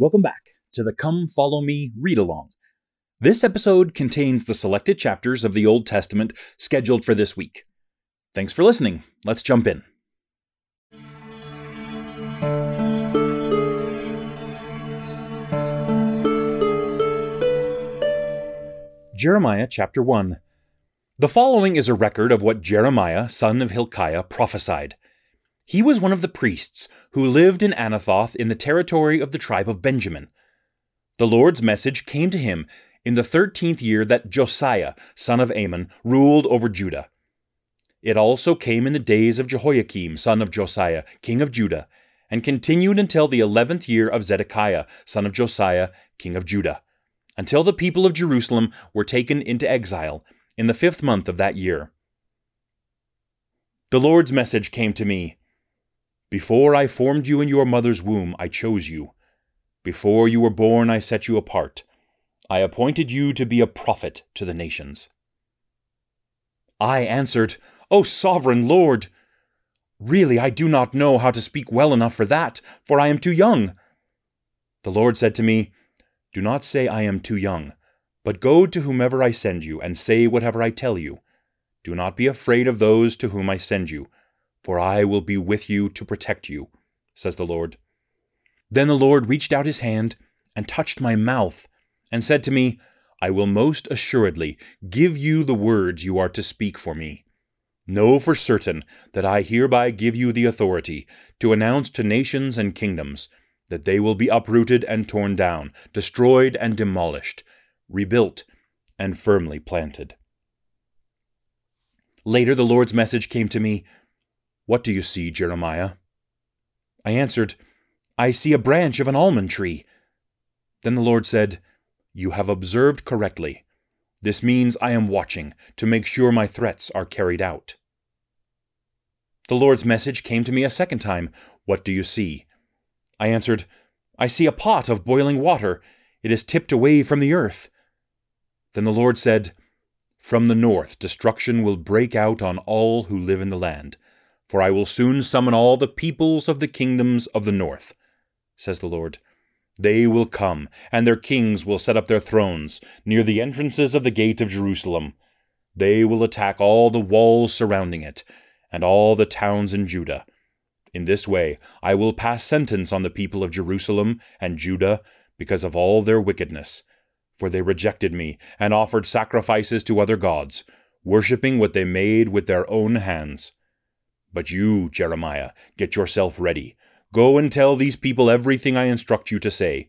Welcome back to the Come Follow Me read along. This episode contains the selected chapters of the Old Testament scheduled for this week. Thanks for listening. Let's jump in. Jeremiah chapter 1. The following is a record of what Jeremiah, son of Hilkiah, prophesied. He was one of the priests who lived in Anathoth in the territory of the tribe of Benjamin. The Lord's message came to him in the thirteenth year that Josiah, son of Amon, ruled over Judah. It also came in the days of Jehoiakim, son of Josiah, king of Judah, and continued until the eleventh year of Zedekiah, son of Josiah, king of Judah, until the people of Jerusalem were taken into exile in the fifth month of that year. The Lord's message came to me before I formed you in your mother's womb, I chose you. Before you were born, I set you apart. I appointed you to be a prophet to the nations. I answered, O sovereign Lord! Really, I do not know how to speak well enough for that, for I am too young. The Lord said to me, Do not say I am too young, but go to whomever I send you, and say whatever I tell you. Do not be afraid of those to whom I send you for I will be with you to protect you, says the Lord. Then the Lord reached out his hand and touched my mouth, and said to me, I will most assuredly give you the words you are to speak for me. Know for certain that I hereby give you the authority to announce to nations and kingdoms that they will be uprooted and torn down, destroyed and demolished, rebuilt and firmly planted. Later, the Lord's message came to me what do you see, Jeremiah? I answered, I see a branch of an almond tree. Then the Lord said, You have observed correctly. This means I am watching to make sure my threats are carried out. The Lord's message came to me a second time. What do you see? I answered, I see a pot of boiling water. It is tipped away from the earth. Then the Lord said, From the north destruction will break out on all who live in the land for I will soon summon all the peoples of the kingdoms of the north, says the Lord. They will come, and their kings will set up their thrones near the entrances of the gate of Jerusalem. They will attack all the walls surrounding it, and all the towns in Judah. In this way I will pass sentence on the people of Jerusalem and Judah because of all their wickedness. For they rejected me, and offered sacrifices to other gods, worshipping what they made with their own hands. But you, Jeremiah, get yourself ready. Go and tell these people everything I instruct you to say.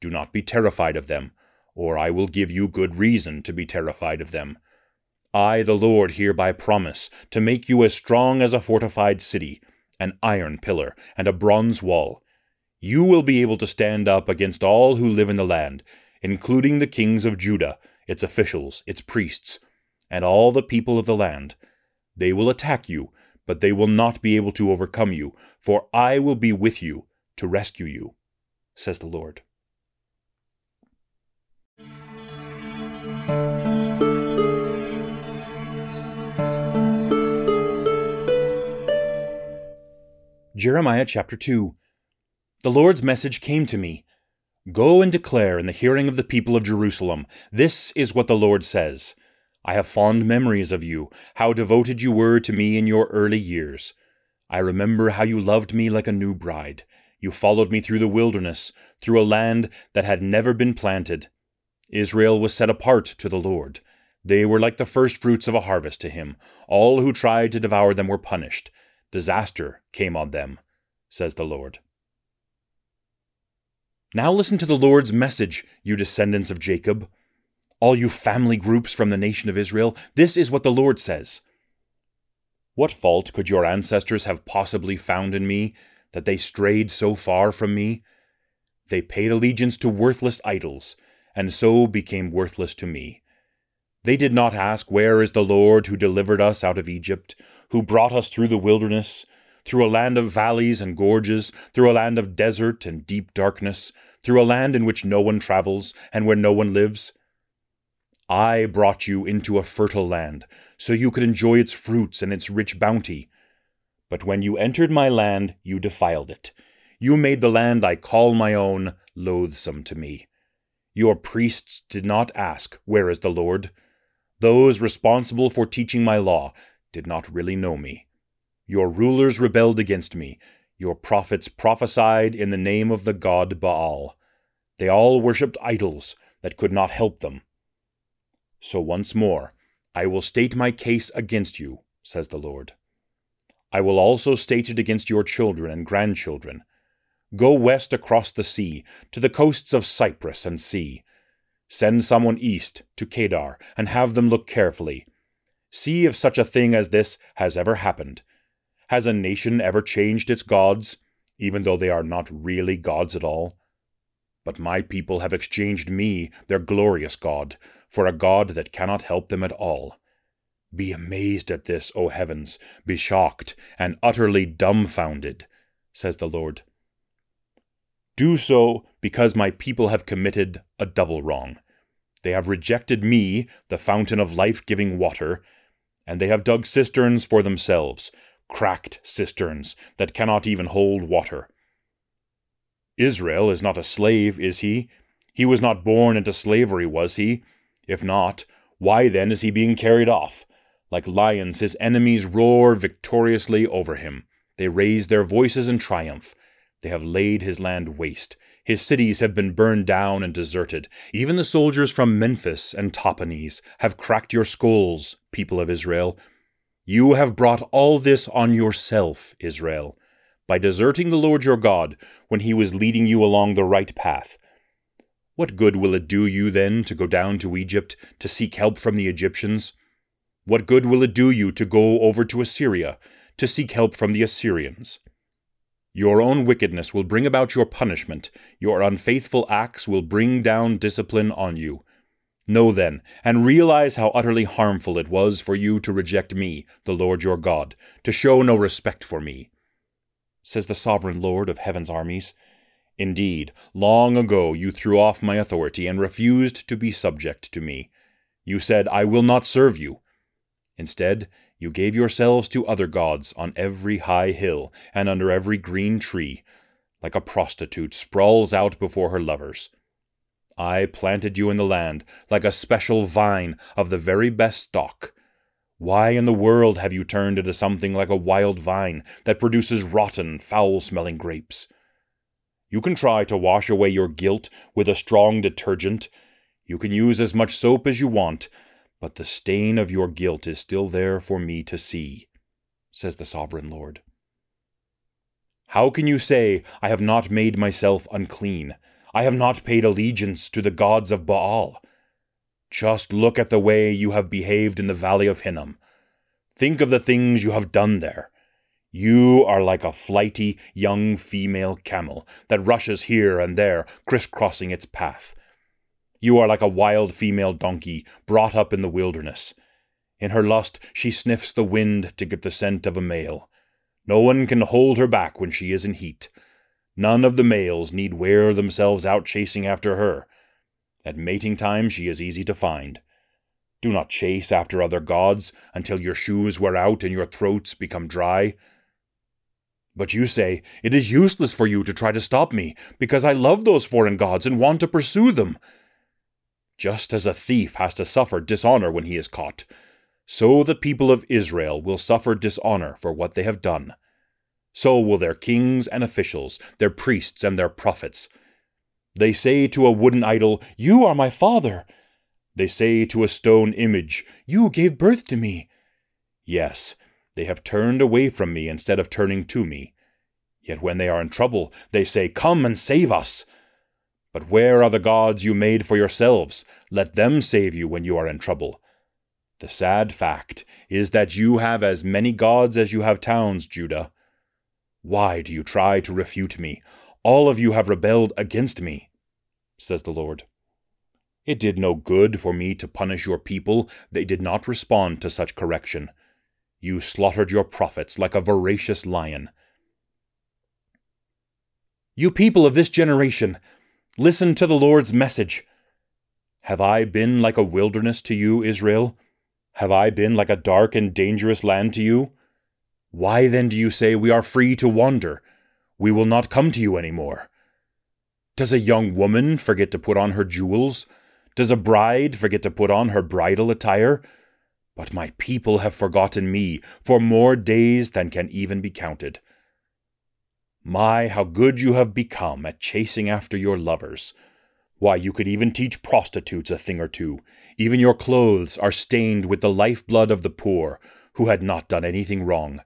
Do not be terrified of them, or I will give you good reason to be terrified of them. I, the Lord, hereby promise to make you as strong as a fortified city, an iron pillar, and a bronze wall. You will be able to stand up against all who live in the land, including the kings of Judah, its officials, its priests, and all the people of the land. They will attack you but they will not be able to overcome you, for I will be with you to rescue you, says the Lord. Jeremiah chapter 2 The Lord's message came to me Go and declare in the hearing of the people of Jerusalem, This is what the Lord says. I have fond memories of you, how devoted you were to me in your early years. I remember how you loved me like a new bride. You followed me through the wilderness, through a land that had never been planted. Israel was set apart to the Lord. They were like the first fruits of a harvest to him. All who tried to devour them were punished. Disaster came on them, says the Lord. Now listen to the Lord's message, you descendants of Jacob all you family groups from the nation of Israel, this is what the Lord says. What fault could your ancestors have possibly found in me that they strayed so far from me? They paid allegiance to worthless idols, and so became worthless to me. They did not ask, Where is the Lord who delivered us out of Egypt, who brought us through the wilderness, through a land of valleys and gorges, through a land of desert and deep darkness, through a land in which no one travels and where no one lives? I brought you into a fertile land, so you could enjoy its fruits and its rich bounty. But when you entered my land, you defiled it. You made the land I call my own loathsome to me. Your priests did not ask, Where is the Lord? Those responsible for teaching my law did not really know me. Your rulers rebelled against me. Your prophets prophesied in the name of the god Baal. They all worshipped idols that could not help them. So once more, I will state my case against you, says the Lord. I will also state it against your children and grandchildren. Go west across the sea, to the coasts of Cyprus and see. Send someone east to Kedar, and have them look carefully. See if such a thing as this has ever happened. Has a nation ever changed its gods, even though they are not really gods at all? But my people have exchanged me, their glorious God, for a God that cannot help them at all. Be amazed at this, O heavens, be shocked and utterly dumbfounded, says the Lord. Do so because my people have committed a double wrong. They have rejected me, the fountain of life giving water, and they have dug cisterns for themselves, cracked cisterns that cannot even hold water. Israel is not a slave, is he? He was not born into slavery, was he? If not, why then is he being carried off? Like lions, his enemies roar victoriously over him. They raise their voices in triumph. They have laid his land waste. His cities have been burned down and deserted. Even the soldiers from Memphis and Tahpanhes have cracked your skulls, people of Israel. You have brought all this on yourself, Israel, by deserting the Lord your God when he was leading you along the right path. What good will it do you then to go down to Egypt to seek help from the Egyptians? What good will it do you to go over to Assyria, to seek help from the Assyrians? Your own wickedness will bring about your punishment, your unfaithful acts will bring down discipline on you. Know then, and realize how utterly harmful it was for you to reject me, the Lord your God, to show no respect for me. Says the sovereign Lord of heaven's armies. Indeed, long ago you threw off my authority and refused to be subject to me. You said, I will not serve you. Instead, you gave yourselves to other gods on every high hill and under every green tree, like a prostitute sprawls out before her lovers. I planted you in the land like a special vine of the very best stock. Why in the world have you turned into something like a wild vine that produces rotten, foul smelling grapes? You can try to wash away your guilt with a strong detergent. You can use as much soap as you want, but the stain of your guilt is still there for me to see, says the sovereign Lord. How can you say, I have not made myself unclean? I have not paid allegiance to the gods of Baal? Just look at the way you have behaved in the valley of Hinnom. Think of the things you have done there. You are like a flighty young female camel that rushes here and there, crisscrossing its path. You are like a wild female donkey brought up in the wilderness. In her lust, she sniffs the wind to get the scent of a male. No one can hold her back when she is in heat. None of the males need wear themselves out chasing after her. At mating time, she is easy to find. Do not chase after other gods until your shoes wear out and your throats become dry. But you say, It is useless for you to try to stop me, because I love those foreign gods and want to pursue them. Just as a thief has to suffer dishonor when he is caught, so the people of Israel will suffer dishonor for what they have done. So will their kings and officials, their priests and their prophets. They say to a wooden idol, You are my father. They say to a stone image, You gave birth to me. Yes, they have turned away from me instead of turning to me. Yet when they are in trouble, they say, Come and save us. But where are the gods you made for yourselves? Let them save you when you are in trouble. The sad fact is that you have as many gods as you have towns, Judah. Why do you try to refute me? All of you have rebelled against me, says the Lord. It did no good for me to punish your people. They did not respond to such correction. You slaughtered your prophets like a voracious lion. You people of this generation, Listen to the Lord's message. Have I been like a wilderness to you, Israel? Have I been like a dark and dangerous land to you? Why then do you say we are free to wander? We will not come to you any more. Does a young woman forget to put on her jewels? Does a bride forget to put on her bridal attire? But my people have forgotten me for more days than can even be counted. My, how good you have become at chasing after your lovers! Why, you could even teach prostitutes a thing or two. Even your clothes are stained with the lifeblood of the poor, who had not done anything wrong.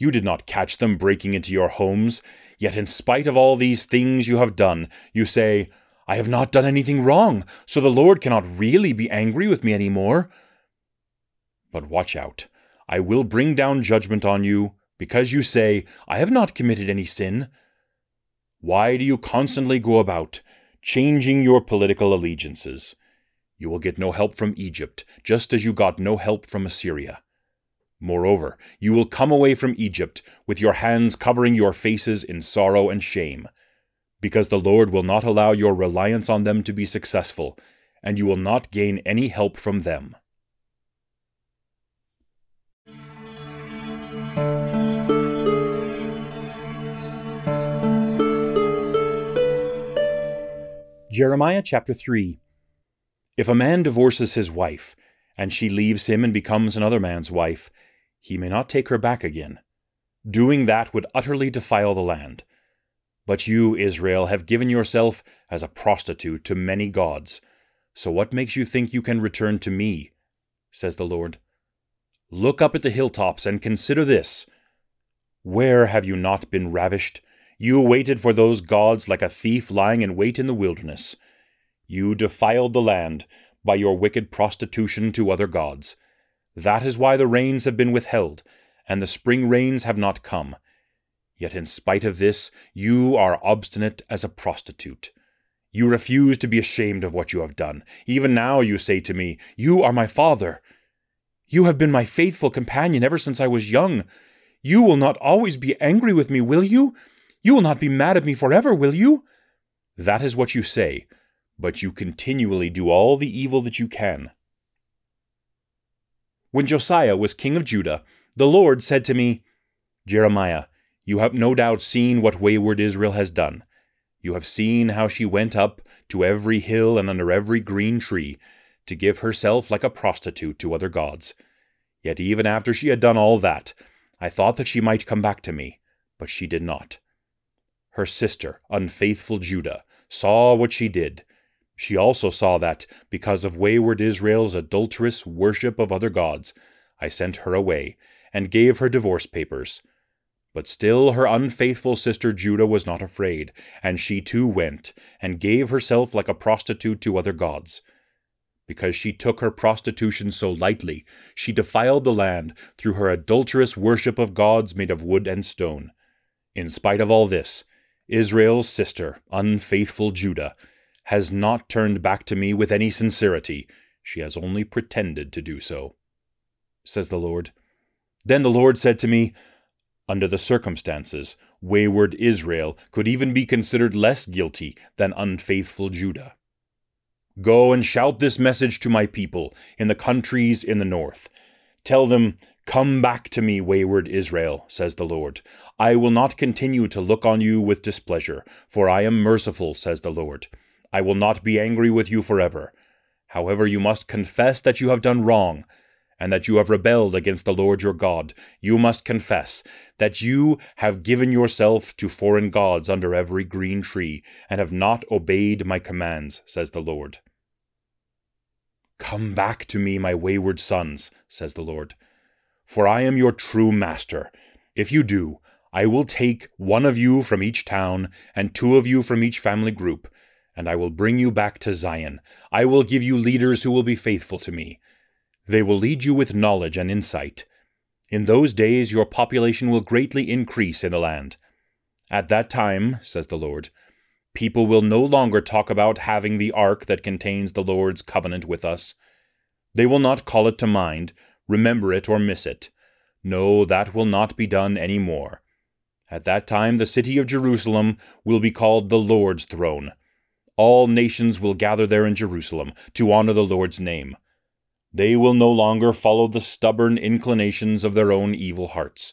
You did not catch them breaking into your homes, yet in spite of all these things you have done, you say, I have not done anything wrong, so the Lord cannot really be angry with me any more. But watch out. I will bring down judgment on you, because you say, I have not committed any sin. Why do you constantly go about, changing your political allegiances? You will get no help from Egypt, just as you got no help from Assyria. Moreover, you will come away from Egypt with your hands covering your faces in sorrow and shame, because the Lord will not allow your reliance on them to be successful, and you will not gain any help from them. Jeremiah chapter 3 If a man divorces his wife, and she leaves him and becomes another man's wife, he may not take her back again. Doing that would utterly defile the land. But you, Israel, have given yourself as a prostitute to many gods. So what makes you think you can return to me? says the Lord. Look up at the hilltops and consider this. Where have you not been ravished? You waited for those gods like a thief lying in wait in the wilderness. You defiled the land by your wicked prostitution to other gods. That is why the rains have been withheld, and the spring rains have not come. Yet in spite of this, you are obstinate as a prostitute. You refuse to be ashamed of what you have done. Even now you say to me, You are my father. You have been my faithful companion ever since I was young. You will not always be angry with me, will you? You will not be mad at me forever, will you? That is what you say, but you continually do all the evil that you can. When Josiah was king of Judah, the Lord said to me, Jeremiah, you have no doubt seen what wayward Israel has done. You have seen how she went up to every hill and under every green tree to give herself like a prostitute to other gods. Yet even after she had done all that, I thought that she might come back to me, but she did not. Her sister, unfaithful Judah, saw what she did. She also saw that, because of wayward Israel's adulterous worship of other gods, I sent her away, and gave her divorce papers. But still her unfaithful sister Judah was not afraid, and she too went, and gave herself like a prostitute to other gods. Because she took her prostitution so lightly, she defiled the land through her adulterous worship of gods made of wood and stone. In spite of all this, Israel's sister, unfaithful Judah, has not turned back to me with any sincerity. She has only pretended to do so. Says the Lord. Then the Lord said to me, Under the circumstances, wayward Israel could even be considered less guilty than unfaithful Judah. Go and shout this message to my people in the countries in the north. Tell them, Come back to me, wayward Israel, says the Lord. I will not continue to look on you with displeasure, for I am merciful, says the Lord. I will not be angry with you forever. However, you must confess that you have done wrong, and that you have rebelled against the Lord your God. You must confess that you have given yourself to foreign gods under every green tree, and have not obeyed my commands, says the Lord. Come back to me, my wayward sons, says the Lord for I am your true master. If you do, I will take one of you from each town, and two of you from each family group, and I will bring you back to Zion. I will give you leaders who will be faithful to me. They will lead you with knowledge and insight. In those days your population will greatly increase in the land. At that time, says the Lord, people will no longer talk about having the ark that contains the Lord's covenant with us. They will not call it to mind, remember it or miss it. No, that will not be done any more. At that time the city of Jerusalem will be called the Lord's throne. All nations will gather there in Jerusalem to honor the Lord's name. They will no longer follow the stubborn inclinations of their own evil hearts.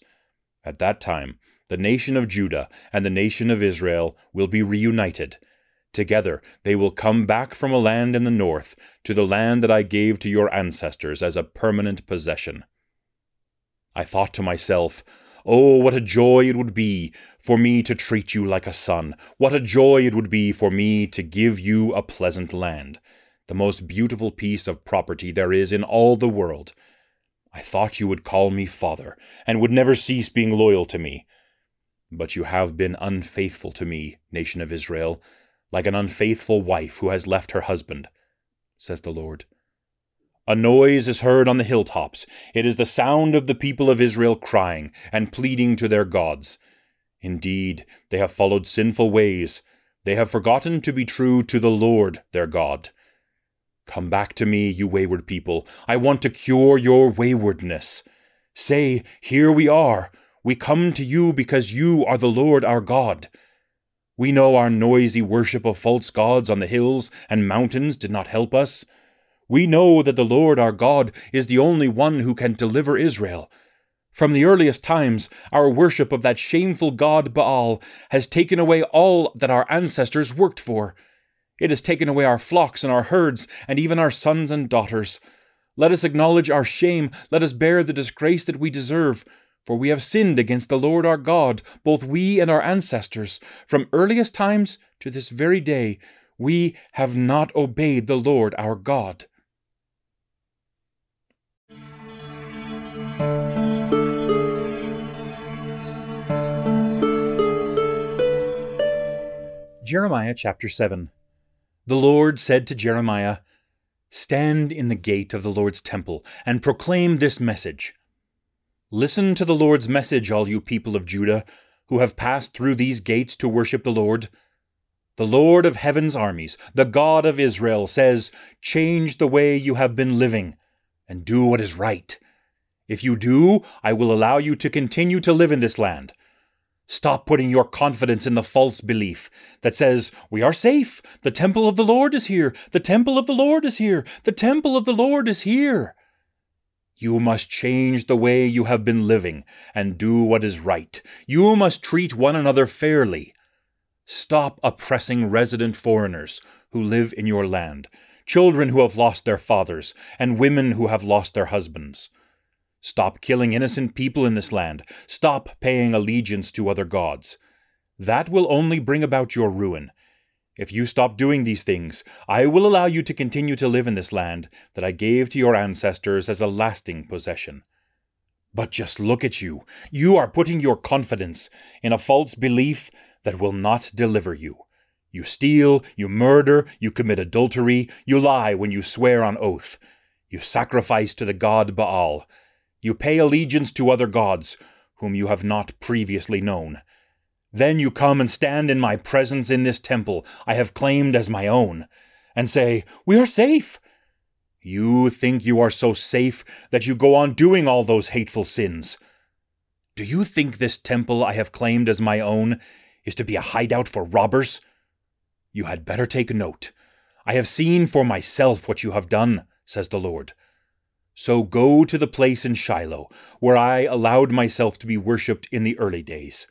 At that time, the nation of Judah and the nation of Israel will be reunited. Together they will come back from a land in the north to the land that I gave to your ancestors as a permanent possession. I thought to myself, Oh, what a joy it would be for me to treat you like a son! What a joy it would be for me to give you a pleasant land, the most beautiful piece of property there is in all the world. I thought you would call me father, and would never cease being loyal to me. But you have been unfaithful to me, nation of Israel, like an unfaithful wife who has left her husband, says the Lord. A noise is heard on the hilltops. It is the sound of the people of Israel crying and pleading to their gods. Indeed, they have followed sinful ways. They have forgotten to be true to the Lord their God. Come back to me, you wayward people. I want to cure your waywardness. Say, Here we are. We come to you because you are the Lord our God. We know our noisy worship of false gods on the hills and mountains did not help us. We know that the Lord our God is the only one who can deliver Israel. From the earliest times, our worship of that shameful god Baal has taken away all that our ancestors worked for. It has taken away our flocks and our herds, and even our sons and daughters. Let us acknowledge our shame, let us bear the disgrace that we deserve. For we have sinned against the Lord our God, both we and our ancestors. From earliest times to this very day, we have not obeyed the Lord our God. Jeremiah chapter 7 The Lord said to Jeremiah, Stand in the gate of the Lord's temple and proclaim this message. Listen to the Lord's message, all you people of Judah, who have passed through these gates to worship the Lord. The Lord of heaven's armies, the God of Israel, says, Change the way you have been living, and do what is right. If you do, I will allow you to continue to live in this land. Stop putting your confidence in the false belief that says, We are safe. The temple of the Lord is here. The temple of the Lord is here. The temple of the Lord is here. You must change the way you have been living and do what is right. You must treat one another fairly. Stop oppressing resident foreigners who live in your land, children who have lost their fathers, and women who have lost their husbands. Stop killing innocent people in this land. Stop paying allegiance to other gods. That will only bring about your ruin. If you stop doing these things, I will allow you to continue to live in this land that I gave to your ancestors as a lasting possession. But just look at you. You are putting your confidence in a false belief that will not deliver you. You steal, you murder, you commit adultery, you lie when you swear on oath. You sacrifice to the god Baal. You pay allegiance to other gods, whom you have not previously known. Then you come and stand in my presence in this temple I have claimed as my own, and say, We are safe. You think you are so safe that you go on doing all those hateful sins. Do you think this temple I have claimed as my own is to be a hideout for robbers? You had better take note. I have seen for myself what you have done, says the Lord. So go to the place in Shiloh, where I allowed myself to be worshipped in the early days.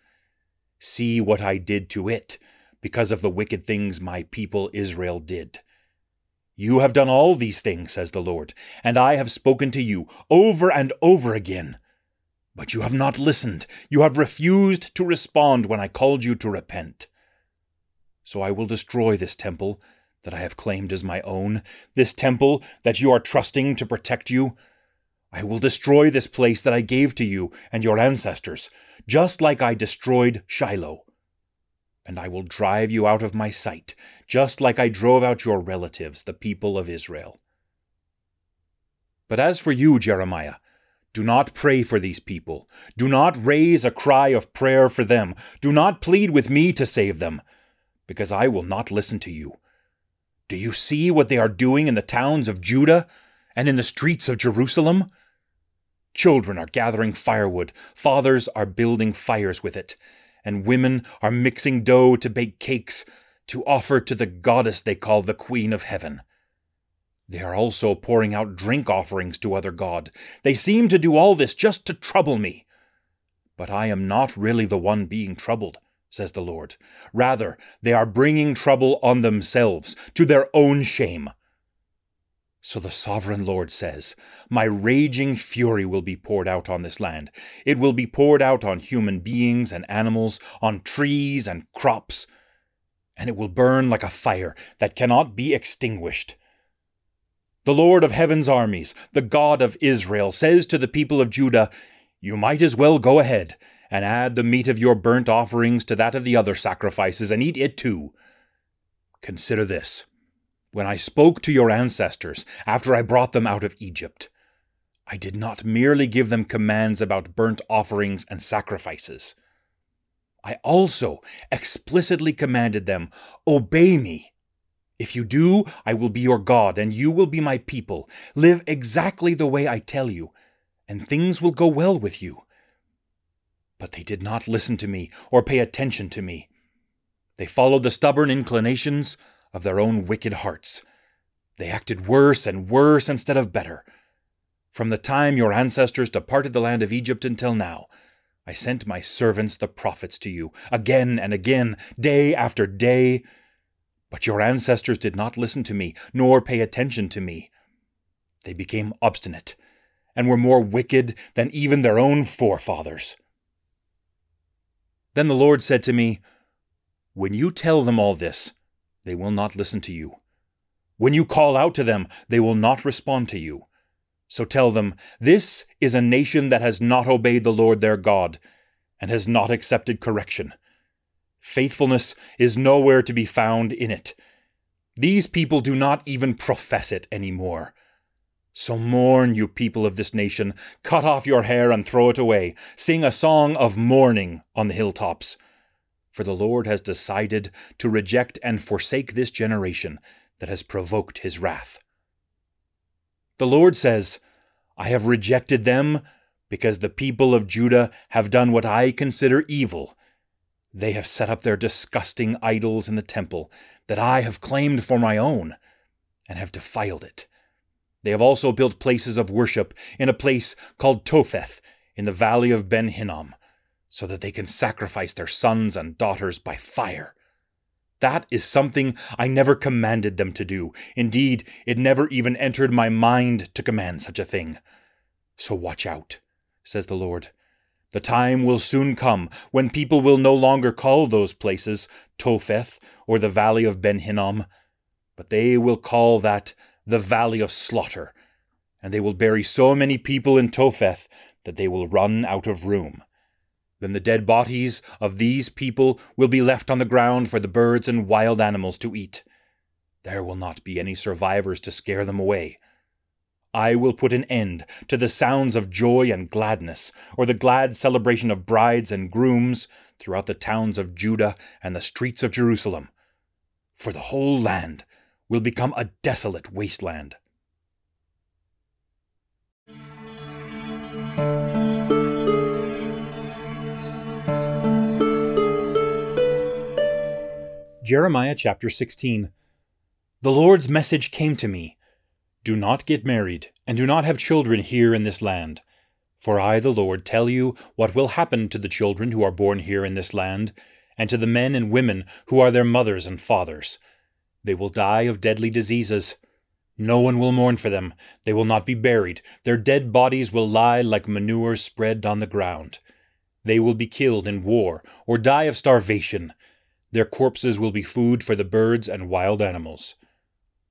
See what I did to it, because of the wicked things my people Israel did. You have done all these things, says the Lord, and I have spoken to you over and over again. But you have not listened. You have refused to respond when I called you to repent. So I will destroy this temple that I have claimed as my own, this temple that you are trusting to protect you. I will destroy this place that I gave to you and your ancestors, just like I destroyed Shiloh. And I will drive you out of my sight, just like I drove out your relatives, the people of Israel. But as for you, Jeremiah, do not pray for these people. Do not raise a cry of prayer for them. Do not plead with me to save them, because I will not listen to you. Do you see what they are doing in the towns of Judah and in the streets of Jerusalem? Children are gathering firewood, fathers are building fires with it, and women are mixing dough to bake cakes to offer to the goddess they call the Queen of Heaven. They are also pouring out drink offerings to other god. They seem to do all this just to trouble me. But I am not really the one being troubled, says the Lord. Rather, they are bringing trouble on themselves, to their own shame. So the sovereign Lord says, My raging fury will be poured out on this land. It will be poured out on human beings and animals, on trees and crops, and it will burn like a fire that cannot be extinguished. The Lord of heaven's armies, the God of Israel, says to the people of Judah, You might as well go ahead and add the meat of your burnt offerings to that of the other sacrifices, and eat it too. Consider this when I spoke to your ancestors after I brought them out of Egypt, I did not merely give them commands about burnt offerings and sacrifices. I also explicitly commanded them, Obey me. If you do, I will be your God, and you will be my people. Live exactly the way I tell you, and things will go well with you. But they did not listen to me or pay attention to me. They followed the stubborn inclinations of their own wicked hearts. They acted worse and worse instead of better. From the time your ancestors departed the land of Egypt until now, I sent my servants the prophets to you, again and again, day after day. But your ancestors did not listen to me, nor pay attention to me. They became obstinate, and were more wicked than even their own forefathers. Then the Lord said to me, When you tell them all this, they will not listen to you. When you call out to them, they will not respond to you. So tell them, This is a nation that has not obeyed the Lord their God, and has not accepted correction. Faithfulness is nowhere to be found in it. These people do not even profess it any more. So mourn, you people of this nation, cut off your hair and throw it away, sing a song of mourning on the hilltops for the Lord has decided to reject and forsake this generation that has provoked his wrath. The Lord says, I have rejected them because the people of Judah have done what I consider evil. They have set up their disgusting idols in the temple that I have claimed for my own, and have defiled it. They have also built places of worship in a place called Topheth in the valley of Ben Hinnom so that they can sacrifice their sons and daughters by fire. That is something I never commanded them to do. Indeed, it never even entered my mind to command such a thing. So watch out, says the Lord. The time will soon come when people will no longer call those places Topheth or the valley of Ben Hinnom, but they will call that the valley of slaughter, and they will bury so many people in Topheth that they will run out of room. Then the dead bodies of these people will be left on the ground for the birds and wild animals to eat. There will not be any survivors to scare them away. I will put an end to the sounds of joy and gladness, or the glad celebration of brides and grooms throughout the towns of Judah and the streets of Jerusalem, for the whole land will become a desolate wasteland. Jeremiah chapter 16. The Lord's message came to me Do not get married, and do not have children here in this land. For I, the Lord, tell you what will happen to the children who are born here in this land, and to the men and women who are their mothers and fathers. They will die of deadly diseases. No one will mourn for them. They will not be buried. Their dead bodies will lie like manure spread on the ground. They will be killed in war, or die of starvation. Their corpses will be food for the birds and wild animals.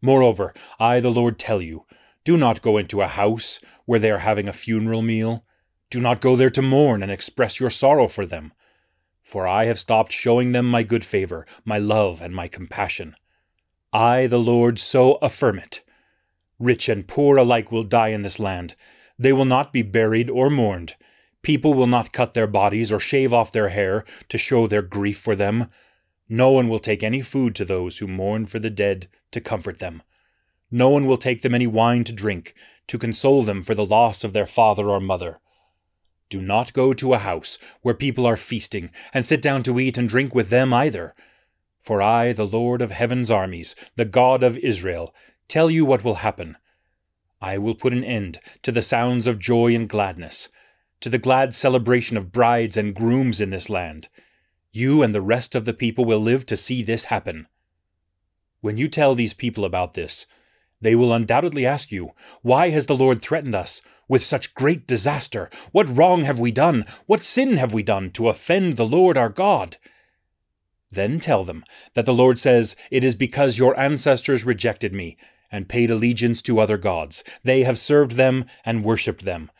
Moreover, I, the Lord, tell you do not go into a house where they are having a funeral meal. Do not go there to mourn and express your sorrow for them. For I have stopped showing them my good favor, my love, and my compassion. I, the Lord, so affirm it. Rich and poor alike will die in this land. They will not be buried or mourned. People will not cut their bodies or shave off their hair to show their grief for them. No one will take any food to those who mourn for the dead to comfort them. No one will take them any wine to drink to console them for the loss of their father or mother. Do not go to a house where people are feasting and sit down to eat and drink with them either. For I, the Lord of heaven's armies, the God of Israel, tell you what will happen. I will put an end to the sounds of joy and gladness to the glad celebration of brides and grooms in this land. You and the rest of the people will live to see this happen. When you tell these people about this, they will undoubtedly ask you, Why has the Lord threatened us with such great disaster? What wrong have we done? What sin have we done to offend the Lord our God? Then tell them that the Lord says, It is because your ancestors rejected me and paid allegiance to other gods. They have served them and worshipped them.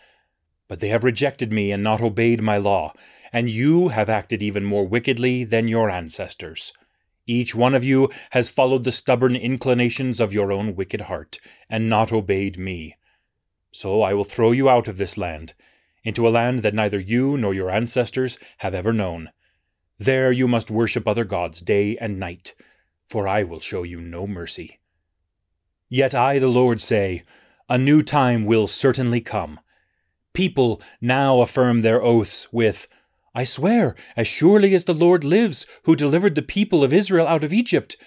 But they have rejected me and not obeyed my law, and you have acted even more wickedly than your ancestors. Each one of you has followed the stubborn inclinations of your own wicked heart, and not obeyed me. So I will throw you out of this land, into a land that neither you nor your ancestors have ever known. There you must worship other gods day and night, for I will show you no mercy. Yet I, the Lord, say, A new time will certainly come. People now affirm their oaths with, I swear, as surely as the Lord lives, who delivered the people of Israel out of Egypt.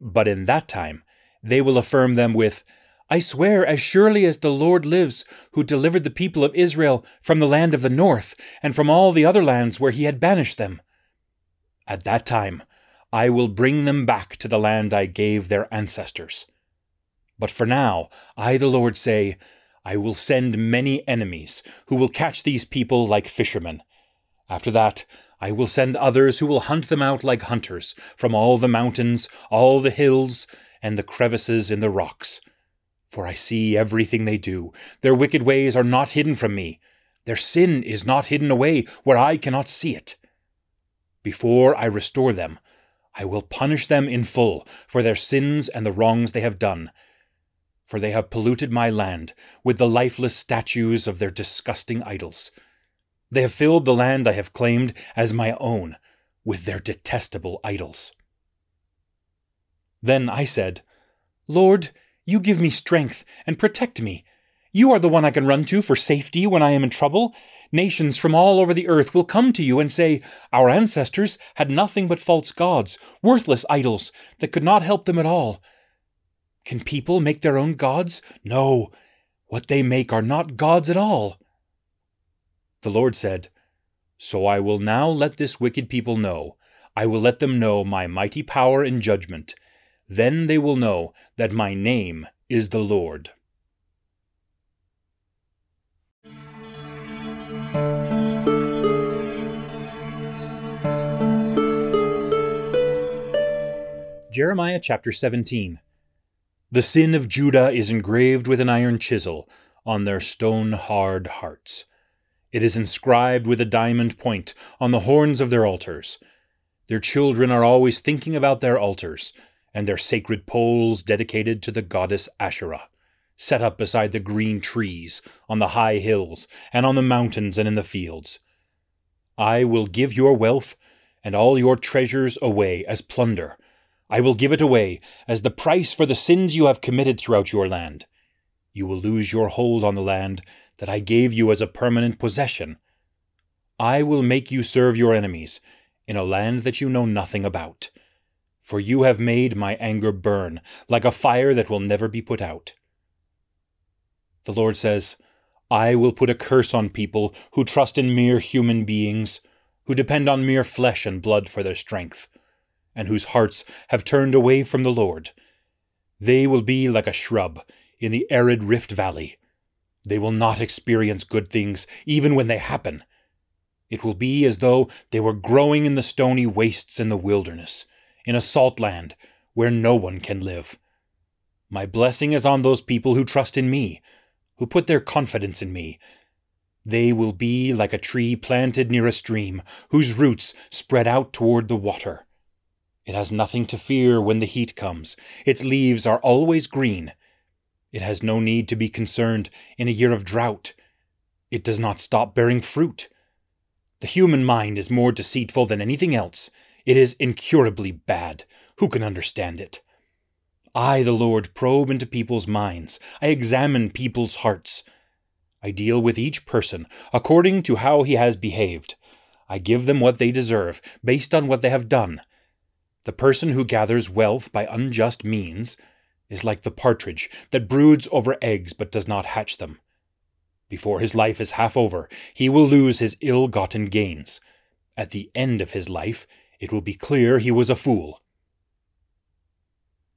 But in that time they will affirm them with, I swear, as surely as the Lord lives, who delivered the people of Israel from the land of the north, and from all the other lands where he had banished them. At that time I will bring them back to the land I gave their ancestors. But for now, I the Lord say, I will send many enemies, who will catch these people like fishermen after that, I will send others who will hunt them out like hunters from all the mountains, all the hills, and the crevices in the rocks. For I see everything they do. Their wicked ways are not hidden from me. Their sin is not hidden away where I cannot see it. Before I restore them, I will punish them in full for their sins and the wrongs they have done. For they have polluted my land with the lifeless statues of their disgusting idols. They have filled the land I have claimed as my own with their detestable idols. Then I said, Lord, you give me strength and protect me. You are the one I can run to for safety when I am in trouble. Nations from all over the earth will come to you and say, Our ancestors had nothing but false gods, worthless idols that could not help them at all. Can people make their own gods? No, what they make are not gods at all. The Lord said, So I will now let this wicked people know. I will let them know my mighty power and judgment. Then they will know that my name is the Lord. Jeremiah chapter 17. The sin of Judah is engraved with an iron chisel on their stone hard hearts. It is inscribed with a diamond point on the horns of their altars. Their children are always thinking about their altars and their sacred poles dedicated to the goddess Asherah, set up beside the green trees, on the high hills, and on the mountains and in the fields. I will give your wealth and all your treasures away as plunder. I will give it away as the price for the sins you have committed throughout your land. You will lose your hold on the land that I gave you as a permanent possession. I will make you serve your enemies in a land that you know nothing about. For you have made my anger burn like a fire that will never be put out. The Lord says, I will put a curse on people who trust in mere human beings, who depend on mere flesh and blood for their strength, and whose hearts have turned away from the Lord. They will be like a shrub in the arid rift valley they will not experience good things even when they happen. It will be as though they were growing in the stony wastes in the wilderness, in a salt land where no one can live. My blessing is on those people who trust in me, who put their confidence in me. They will be like a tree planted near a stream, whose roots spread out toward the water. It has nothing to fear when the heat comes. Its leaves are always green, it has no need to be concerned in a year of drought. It does not stop bearing fruit. The human mind is more deceitful than anything else. It is incurably bad. Who can understand it? I, the Lord, probe into people's minds. I examine people's hearts. I deal with each person according to how he has behaved. I give them what they deserve, based on what they have done. The person who gathers wealth by unjust means is like the partridge that broods over eggs but does not hatch them. Before his life is half over, he will lose his ill gotten gains. At the end of his life, it will be clear he was a fool.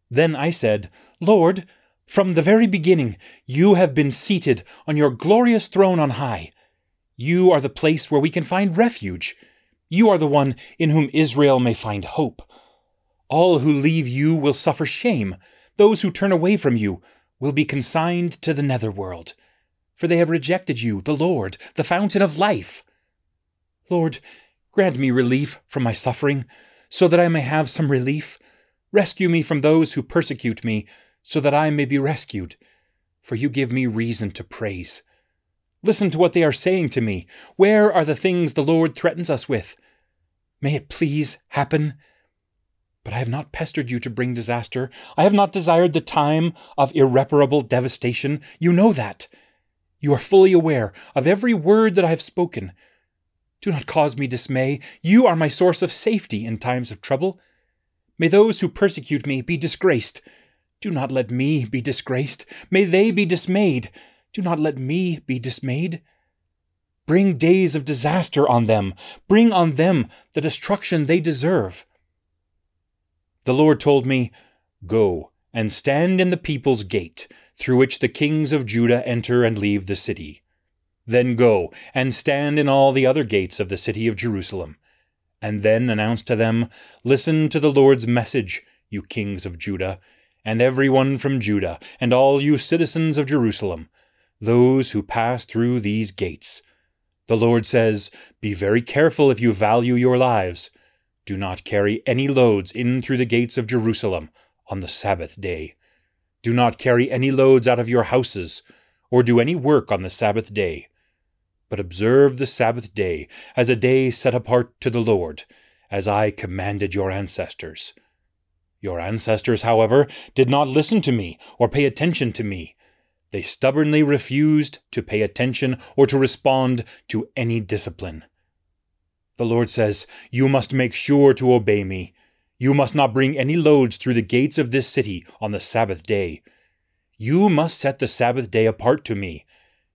Then I said, Lord, from the very beginning, you have been seated on your glorious throne on high. You are the place where we can find refuge. You are the one in whom Israel may find hope. All who leave you will suffer shame. Those who turn away from you will be consigned to the netherworld for they have rejected you, the Lord, the fountain of life. Lord, grant me relief from my suffering, so that I may have some relief. Rescue me from those who persecute me, so that I may be rescued. For you give me reason to praise. Listen to what they are saying to me. Where are the things the Lord threatens us with? May it please happen. But I have not pestered you to bring disaster. I have not desired the time of irreparable devastation. You know that. You are fully aware of every word that I have spoken. Do not cause me dismay. You are my source of safety in times of trouble. May those who persecute me be disgraced. Do not let me be disgraced. May they be dismayed. Do not let me be dismayed. Bring days of disaster on them. Bring on them the destruction they deserve. The Lord told me, Go and stand in the people's gate through which the kings of Judah enter and leave the city. Then go and stand in all the other gates of the city of Jerusalem, and then announce to them, Listen to the Lord's message, you kings of Judah, and every one from Judah, and all you citizens of Jerusalem, those who pass through these gates. The Lord says, Be very careful if you value your lives. Do not carry any loads in through the gates of Jerusalem on the Sabbath day. Do not carry any loads out of your houses, or do any work on the Sabbath day. But observe the Sabbath day as a day set apart to the Lord, as I commanded your ancestors. Your ancestors, however, did not listen to me or pay attention to me. They stubbornly refused to pay attention or to respond to any discipline. The Lord says, You must make sure to obey me you must not bring any loads through the gates of this city on the Sabbath day. You must set the Sabbath day apart to me.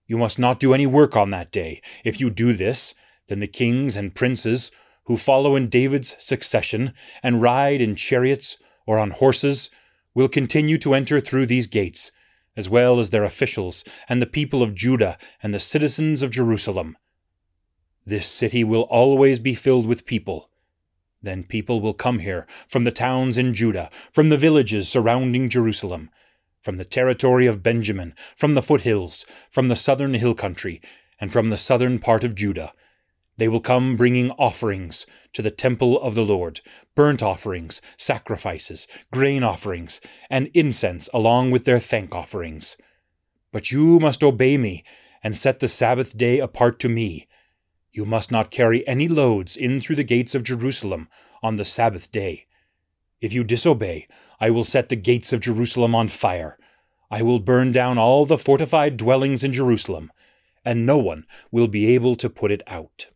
You must not do any work on that day. If you do this, then the kings and princes who follow in David's succession and ride in chariots or on horses will continue to enter through these gates, as well as their officials and the people of Judah and the citizens of Jerusalem. This city will always be filled with people then people will come here from the towns in Judah, from the villages surrounding Jerusalem, from the territory of Benjamin, from the foothills, from the southern hill country, and from the southern part of Judah. They will come bringing offerings to the temple of the Lord, burnt offerings, sacrifices, grain offerings, and incense along with their thank offerings. But you must obey me and set the Sabbath day apart to me you must not carry any loads in through the gates of Jerusalem on the Sabbath day. If you disobey, I will set the gates of Jerusalem on fire. I will burn down all the fortified dwellings in Jerusalem, and no one will be able to put it out.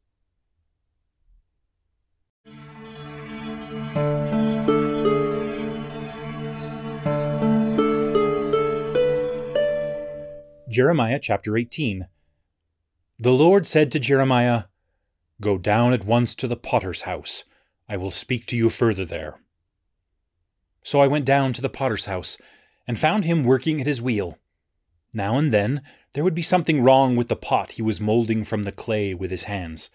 Jeremiah chapter 18 the Lord said to Jeremiah, Go down at once to the potter's house. I will speak to you further there. So I went down to the potter's house, and found him working at his wheel. Now and then there would be something wrong with the pot he was molding from the clay with his hands.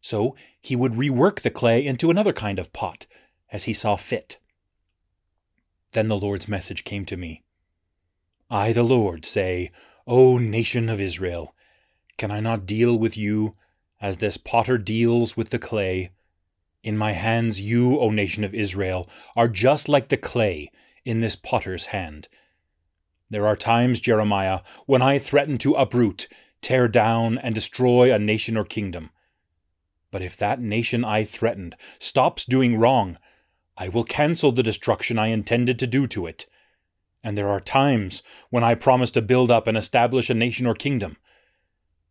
So he would rework the clay into another kind of pot, as he saw fit. Then the Lord's message came to me I, the Lord, say, O nation of Israel, can I not deal with you as this potter deals with the clay? In my hands, you, O nation of Israel, are just like the clay in this potter's hand. There are times, Jeremiah, when I threaten to uproot, tear down, and destroy a nation or kingdom. But if that nation I threatened stops doing wrong, I will cancel the destruction I intended to do to it. And there are times when I promise to build up and establish a nation or kingdom.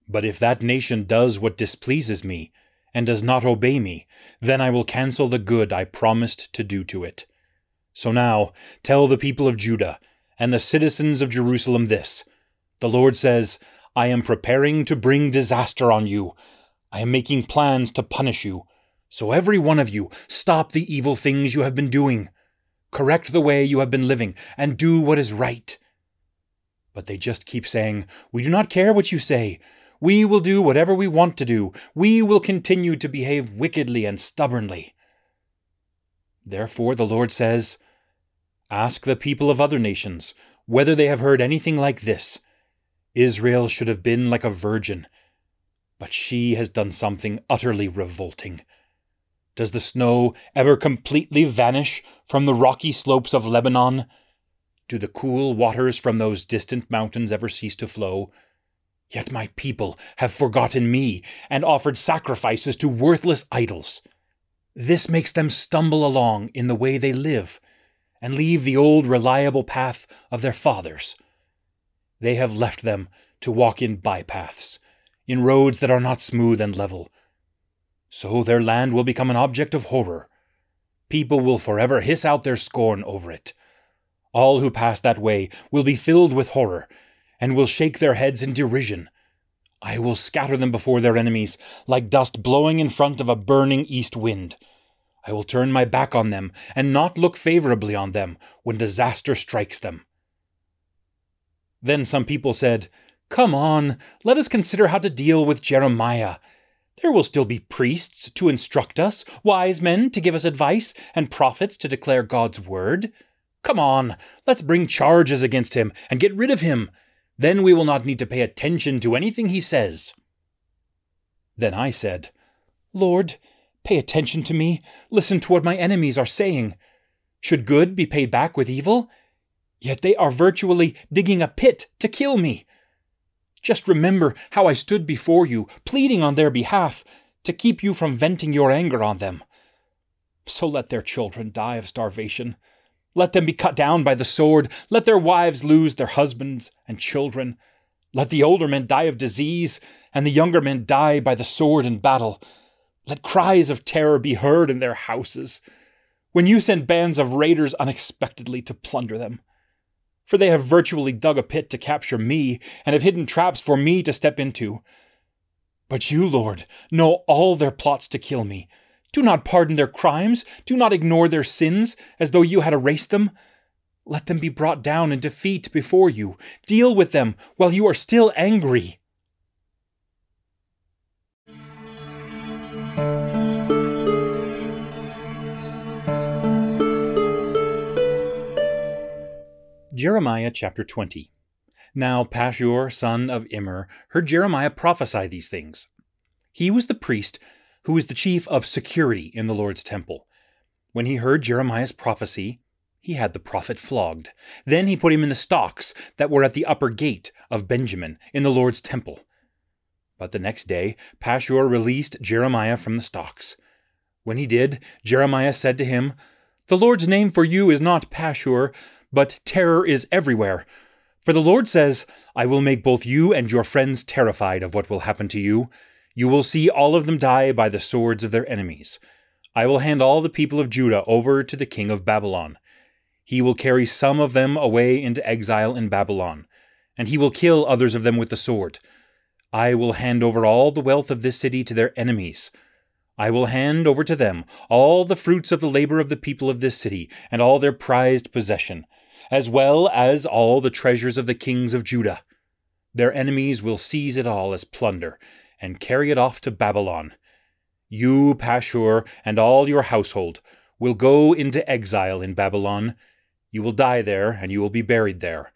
But if that nation does what displeases me, and does not obey me, then I will cancel the good I promised to do to it. So now tell the people of Judah and the citizens of Jerusalem this The Lord says, I am preparing to bring disaster on you. I am making plans to punish you. So every one of you, stop the evil things you have been doing. Correct the way you have been living, and do what is right. But they just keep saying, We do not care what you say. We will do whatever we want to do. We will continue to behave wickedly and stubbornly. Therefore, the Lord says, Ask the people of other nations whether they have heard anything like this. Israel should have been like a virgin, but she has done something utterly revolting. Does the snow ever completely vanish from the rocky slopes of Lebanon? Do the cool waters from those distant mountains ever cease to flow? Yet my people have forgotten me and offered sacrifices to worthless idols. This makes them stumble along in the way they live and leave the old reliable path of their fathers. They have left them to walk in bypaths, in roads that are not smooth and level. So their land will become an object of horror. People will forever hiss out their scorn over it. All who pass that way will be filled with horror, and will shake their heads in derision. I will scatter them before their enemies, like dust blowing in front of a burning east wind. I will turn my back on them, and not look favorably on them when disaster strikes them. Then some people said, Come on, let us consider how to deal with Jeremiah. There will still be priests to instruct us, wise men to give us advice, and prophets to declare God's word. Come on, let's bring charges against him and get rid of him. Then we will not need to pay attention to anything he says. Then I said, Lord, pay attention to me. Listen to what my enemies are saying. Should good be paid back with evil? Yet they are virtually digging a pit to kill me. Just remember how I stood before you, pleading on their behalf, to keep you from venting your anger on them. So let their children die of starvation. Let them be cut down by the sword. Let their wives lose their husbands and children. Let the older men die of disease, and the younger men die by the sword in battle. Let cries of terror be heard in their houses, when you send bands of raiders unexpectedly to plunder them. For they have virtually dug a pit to capture me, and have hidden traps for me to step into. But you, Lord, know all their plots to kill me. Do not pardon their crimes. Do not ignore their sins as though you had erased them. Let them be brought down in defeat before you. Deal with them while you are still angry. Jeremiah chapter 20. Now Pashur, son of Immer, heard Jeremiah prophesy these things. He was the priest who was the chief of security in the Lord's temple. When he heard Jeremiah's prophecy, he had the prophet flogged. Then he put him in the stocks that were at the upper gate of Benjamin in the Lord's temple. But the next day Pashur released Jeremiah from the stocks. When he did, Jeremiah said to him, The Lord's name for you is not Pashur, but terror is everywhere. For the Lord says, I will make both you and your friends terrified of what will happen to you. You will see all of them die by the swords of their enemies. I will hand all the people of Judah over to the king of Babylon. He will carry some of them away into exile in Babylon, and he will kill others of them with the sword. I will hand over all the wealth of this city to their enemies. I will hand over to them all the fruits of the labor of the people of this city, and all their prized possession, as well as all the treasures of the kings of Judah. Their enemies will seize it all as plunder, and carry it off to Babylon. You, Pashur, and all your household will go into exile in Babylon. You will die there, and you will be buried there.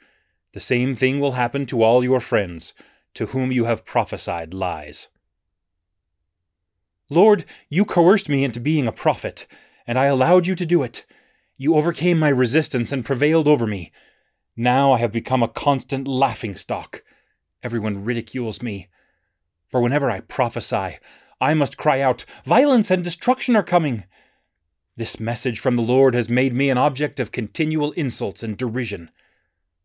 The same thing will happen to all your friends, to whom you have prophesied lies. Lord, you coerced me into being a prophet, and I allowed you to do it. You overcame my resistance and prevailed over me. Now I have become a constant laughing stock. Everyone ridicules me. For whenever I prophesy, I must cry out, Violence and destruction are coming! This message from the Lord has made me an object of continual insults and derision.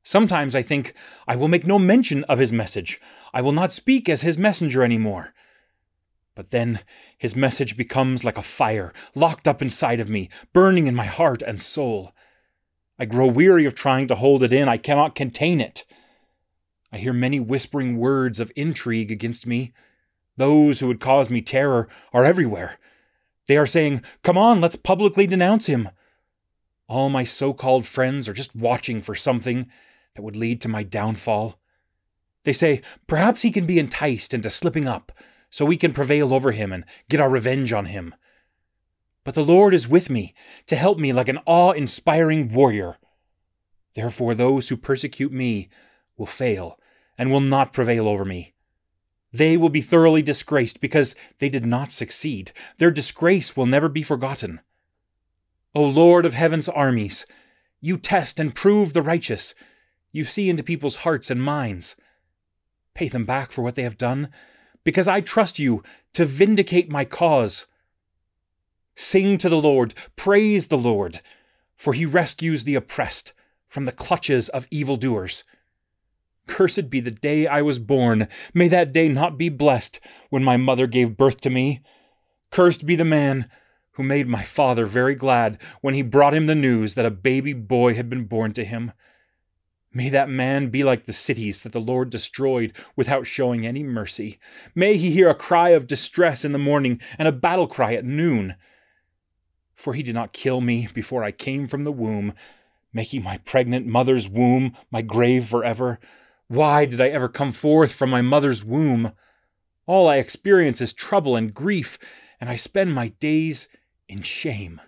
Sometimes I think, I will make no mention of his message. I will not speak as his messenger any more. But then his message becomes like a fire locked up inside of me, burning in my heart and soul. I grow weary of trying to hold it in. I cannot contain it. I hear many whispering words of intrigue against me. Those who would cause me terror are everywhere. They are saying, Come on, let's publicly denounce him. All my so called friends are just watching for something that would lead to my downfall. They say, Perhaps he can be enticed into slipping up so we can prevail over him and get our revenge on him. But the Lord is with me to help me like an awe inspiring warrior. Therefore, those who persecute me will fail and will not prevail over me. They will be thoroughly disgraced because they did not succeed. Their disgrace will never be forgotten. O Lord of heaven's armies, you test and prove the righteous. You see into people's hearts and minds. Pay them back for what they have done, because I trust you to vindicate my cause. Sing to the Lord, praise the Lord, for he rescues the oppressed from the clutches of evildoers. Cursed be the day I was born. May that day not be blessed when my mother gave birth to me. Cursed be the man who made my father very glad when he brought him the news that a baby boy had been born to him. May that man be like the cities that the Lord destroyed without showing any mercy. May he hear a cry of distress in the morning and a battle cry at noon. For he did not kill me before I came from the womb, making my pregnant mother's womb my grave forever. Why did I ever come forth from my mother's womb? All I experience is trouble and grief, and I spend my days in shame.